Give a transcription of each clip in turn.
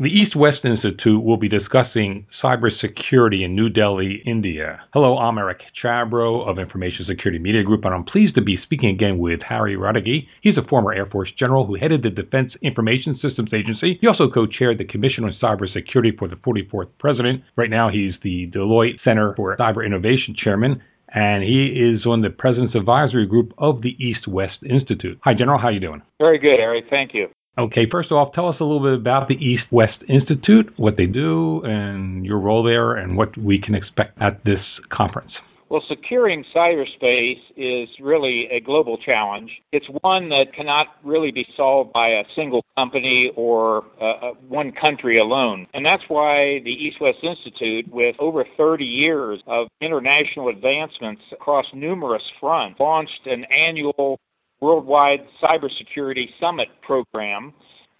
The East West Institute will be discussing cybersecurity in New Delhi, India. Hello, I'm Eric Chabrow of Information Security Media Group, and I'm pleased to be speaking again with Harry Raduege. He's a former Air Force general who headed the Defense Information Systems Agency. He also co chaired the Commission on Cybersecurity for the 44th President. Right now, he's the Deloitte Center for Cyber Innovation Chairman and he is on the President's Advisory Group of the East West Institute. Hi, General. How you doing? Very good, Eric. Thank you. Okay, first off, tell us a little bit about the East West Institute, what they do, and your role there, and what we can expect at this conference. Well, securing cyberspace is really a global challenge. It's one that cannot really be solved by a single company or uh, uh one country alone. And that's why the East West Institute, with over 30 years of international advancements across numerous fronts, launched an annual Worldwide Cybersecurity Summit program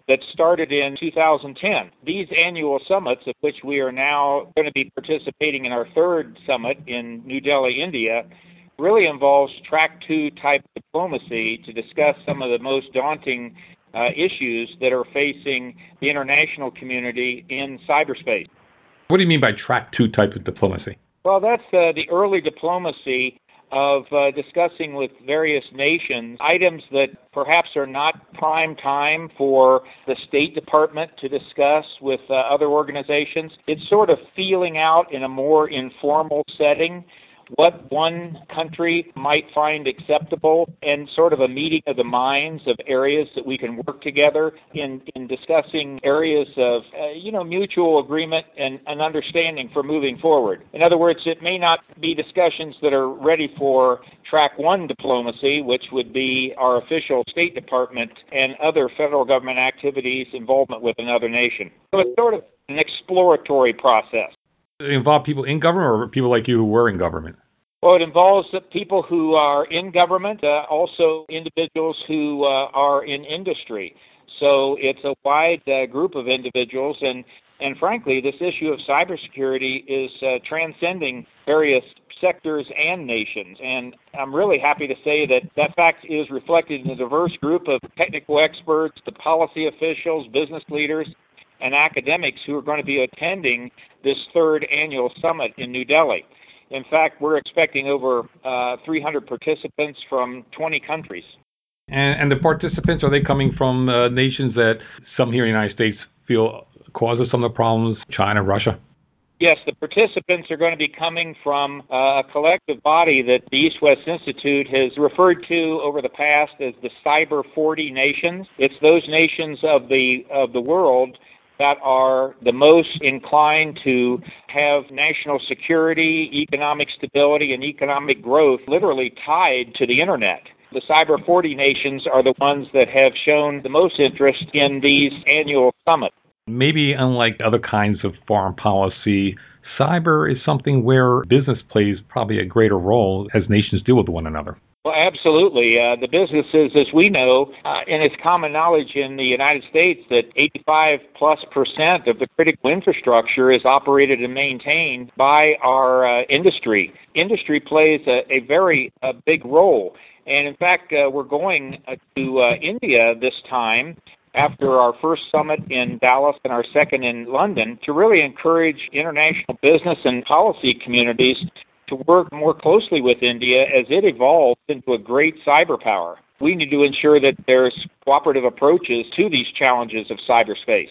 that started in 2010. These annual summits, of which we are now going to be participating in our third summit in New Delhi, India, really involves track two type diplomacy to discuss some of the most daunting uh, issues that are facing the international community in cyberspace. What do you mean by track two type of diplomacy? Well, that's uh, the early diplomacy of uh, discussing with various nations items that perhaps are not prime time for the State Department to discuss with uh, other organizations. It's sort of feeling out in a more informal setting what one country might find acceptable and sort of a meeting of the minds of areas that we can work together in, in discussing areas of, uh, you know, mutual agreement and, and understanding for moving forward. In other words, it may not be discussions that are ready for track one diplomacy, which would be our official State Department and other federal government activities involvement with another nation. So it's sort of an exploratory process involve people in government or people like you who were in government? Well, it involves the people who are in government, uh, also individuals who uh, are in industry. So it's a wide uh, group of individuals, and and frankly, this issue of cybersecurity is uh, transcending various sectors and nations. And I'm really happy to say that that fact is reflected in a diverse group of technical experts, the policy officials, business leaders, and academics who are going to be attending this third annual summit in New Delhi. In fact, we're expecting over uh, 300 participants from 20 countries. And, and the participants, are they coming from uh, nations that some here in the United States feel causes some of the problems, China, Russia? Yes, the participants are going to be coming from uh, a collective body that the East West Institute has referred to over the past as the Cyber 40 nations. It's those nations of the of the world that are the most inclined to have national security, economic stability, and economic growth literally tied to the internet. The Cyber 40 nations are the ones that have shown the most interest in these annual summits. Maybe unlike other kinds of foreign policy, cyber is something where business plays probably a greater role as nations deal with one another. Well, absolutely. Uh, the businesses, as we know, uh, and it's common knowledge in the United States that 85 plus percent of the critical infrastructure is operated and maintained by our uh, industry. Industry plays a, a very a big role. And in fact, uh, we're going uh, to uh, India this time after our first summit in Dallas and our second in London to really encourage international business and policy communities to work more closely with India as it evolves into a great cyber power. We need to ensure that there's cooperative approaches to these challenges of cyberspace.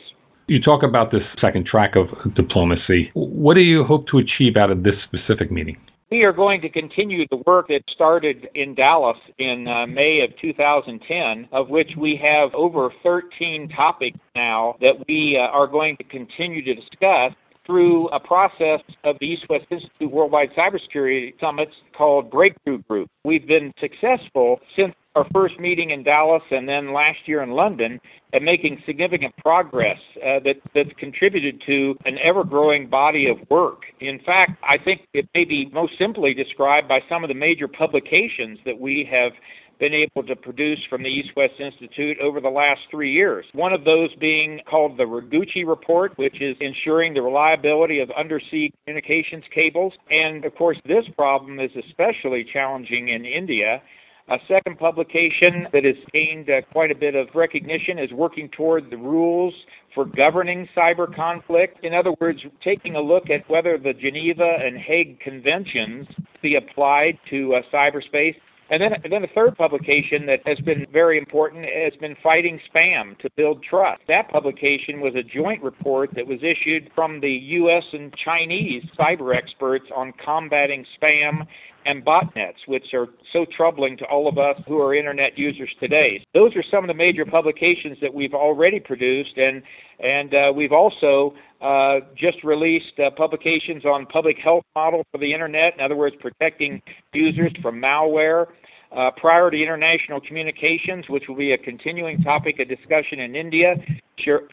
You talk about this second track of diplomacy. What do you hope to achieve out of this specific meeting? We are going to continue the work that started in Dallas in uh, May of 2010, of which we have over 13 topics now that we uh, are going to continue to discuss through a process of the East West Institute Worldwide Cybersecurity Summits called Breakthrough Group. We've been successful since our first meeting in Dallas and then last year in London at making significant progress uh, that, that's contributed to an ever growing body of work. In fact, I think it may be most simply described by some of the major publications that we have been able to produce from the East West Institute over the last three years. One of those being called the ROGUCCI Report, which is ensuring the reliability of undersea communications cables. And of course, this problem is especially challenging in India. A second publication that has gained uh, quite a bit of recognition is working toward the rules for governing cyber conflict. In other words, taking a look at whether the Geneva and Hague conventions be applied to uh, cyberspace. And then, and then the third publication that has been very important has been Fighting Spam to Build Trust. That publication was a joint report that was issued from the U.S. and Chinese cyber experts on combating spam and botnets, which are so troubling to all of us who are internet users today. Those are some of the major publications that we've already produced, and and uh, we've also uh, just released uh, publications on public health model for the internet. In other words, protecting users from malware. Uh, priority international communications, which will be a continuing topic of discussion in India,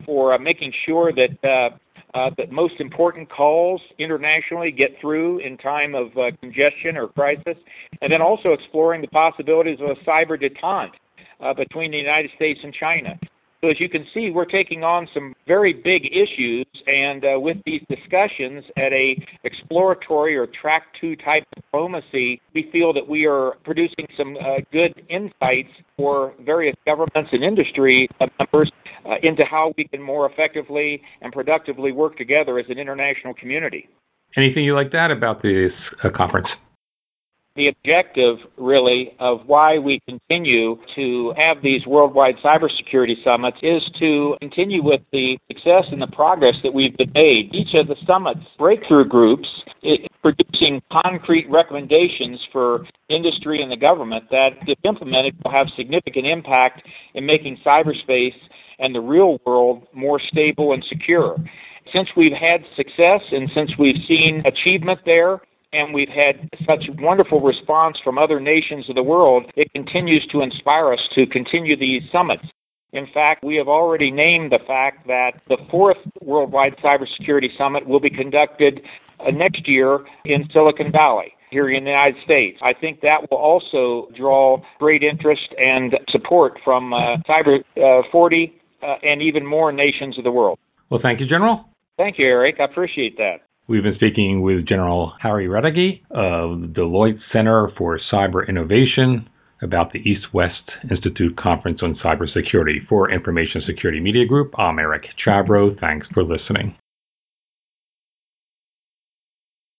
for uh, making sure that uh, uh, most important calls internationally get through in time of uh, congestion or crisis, and then also exploring the possibilities of a cyber detente uh, between the United States and China. So as you can see, we're taking on some very big issues, and uh, with these discussions at a exploratory or track two type diplomacy, we feel that we are producing some uh, good insights for various governments and industry members into how we can more effectively and productively work together as an international community. Anything you like that about this uh, conference? the objective, really, of why we continue to have these worldwide cybersecurity summits is to continue with the success and the progress that we've made. Each of the summits breakthrough groups producing concrete recommendations for industry and the government that, if implemented, will have significant impact in making cyberspace and the real world more stable and secure. Since we've had success and since we've seen achievement there, and we've had such wonderful response from other nations of the world, it continues to inspire us to continue these summits. In fact, we have already named the fact that the fourth Worldwide Cybersecurity Summit will be conducted uh, next year in Silicon Valley here in the United States. I think that will also draw great interest and support from uh, Cyber uh, 40 uh, and even more nations of the world. Well, thank you, General. Thank you, Eric. I appreciate that. We've been speaking with General Harry Raduege of the Deloitte Center for Cyber Innovation about the East West Institute Conference on Cybersecurity. For Information Security Media Group, I'm Eric Chabrow. Thanks for listening.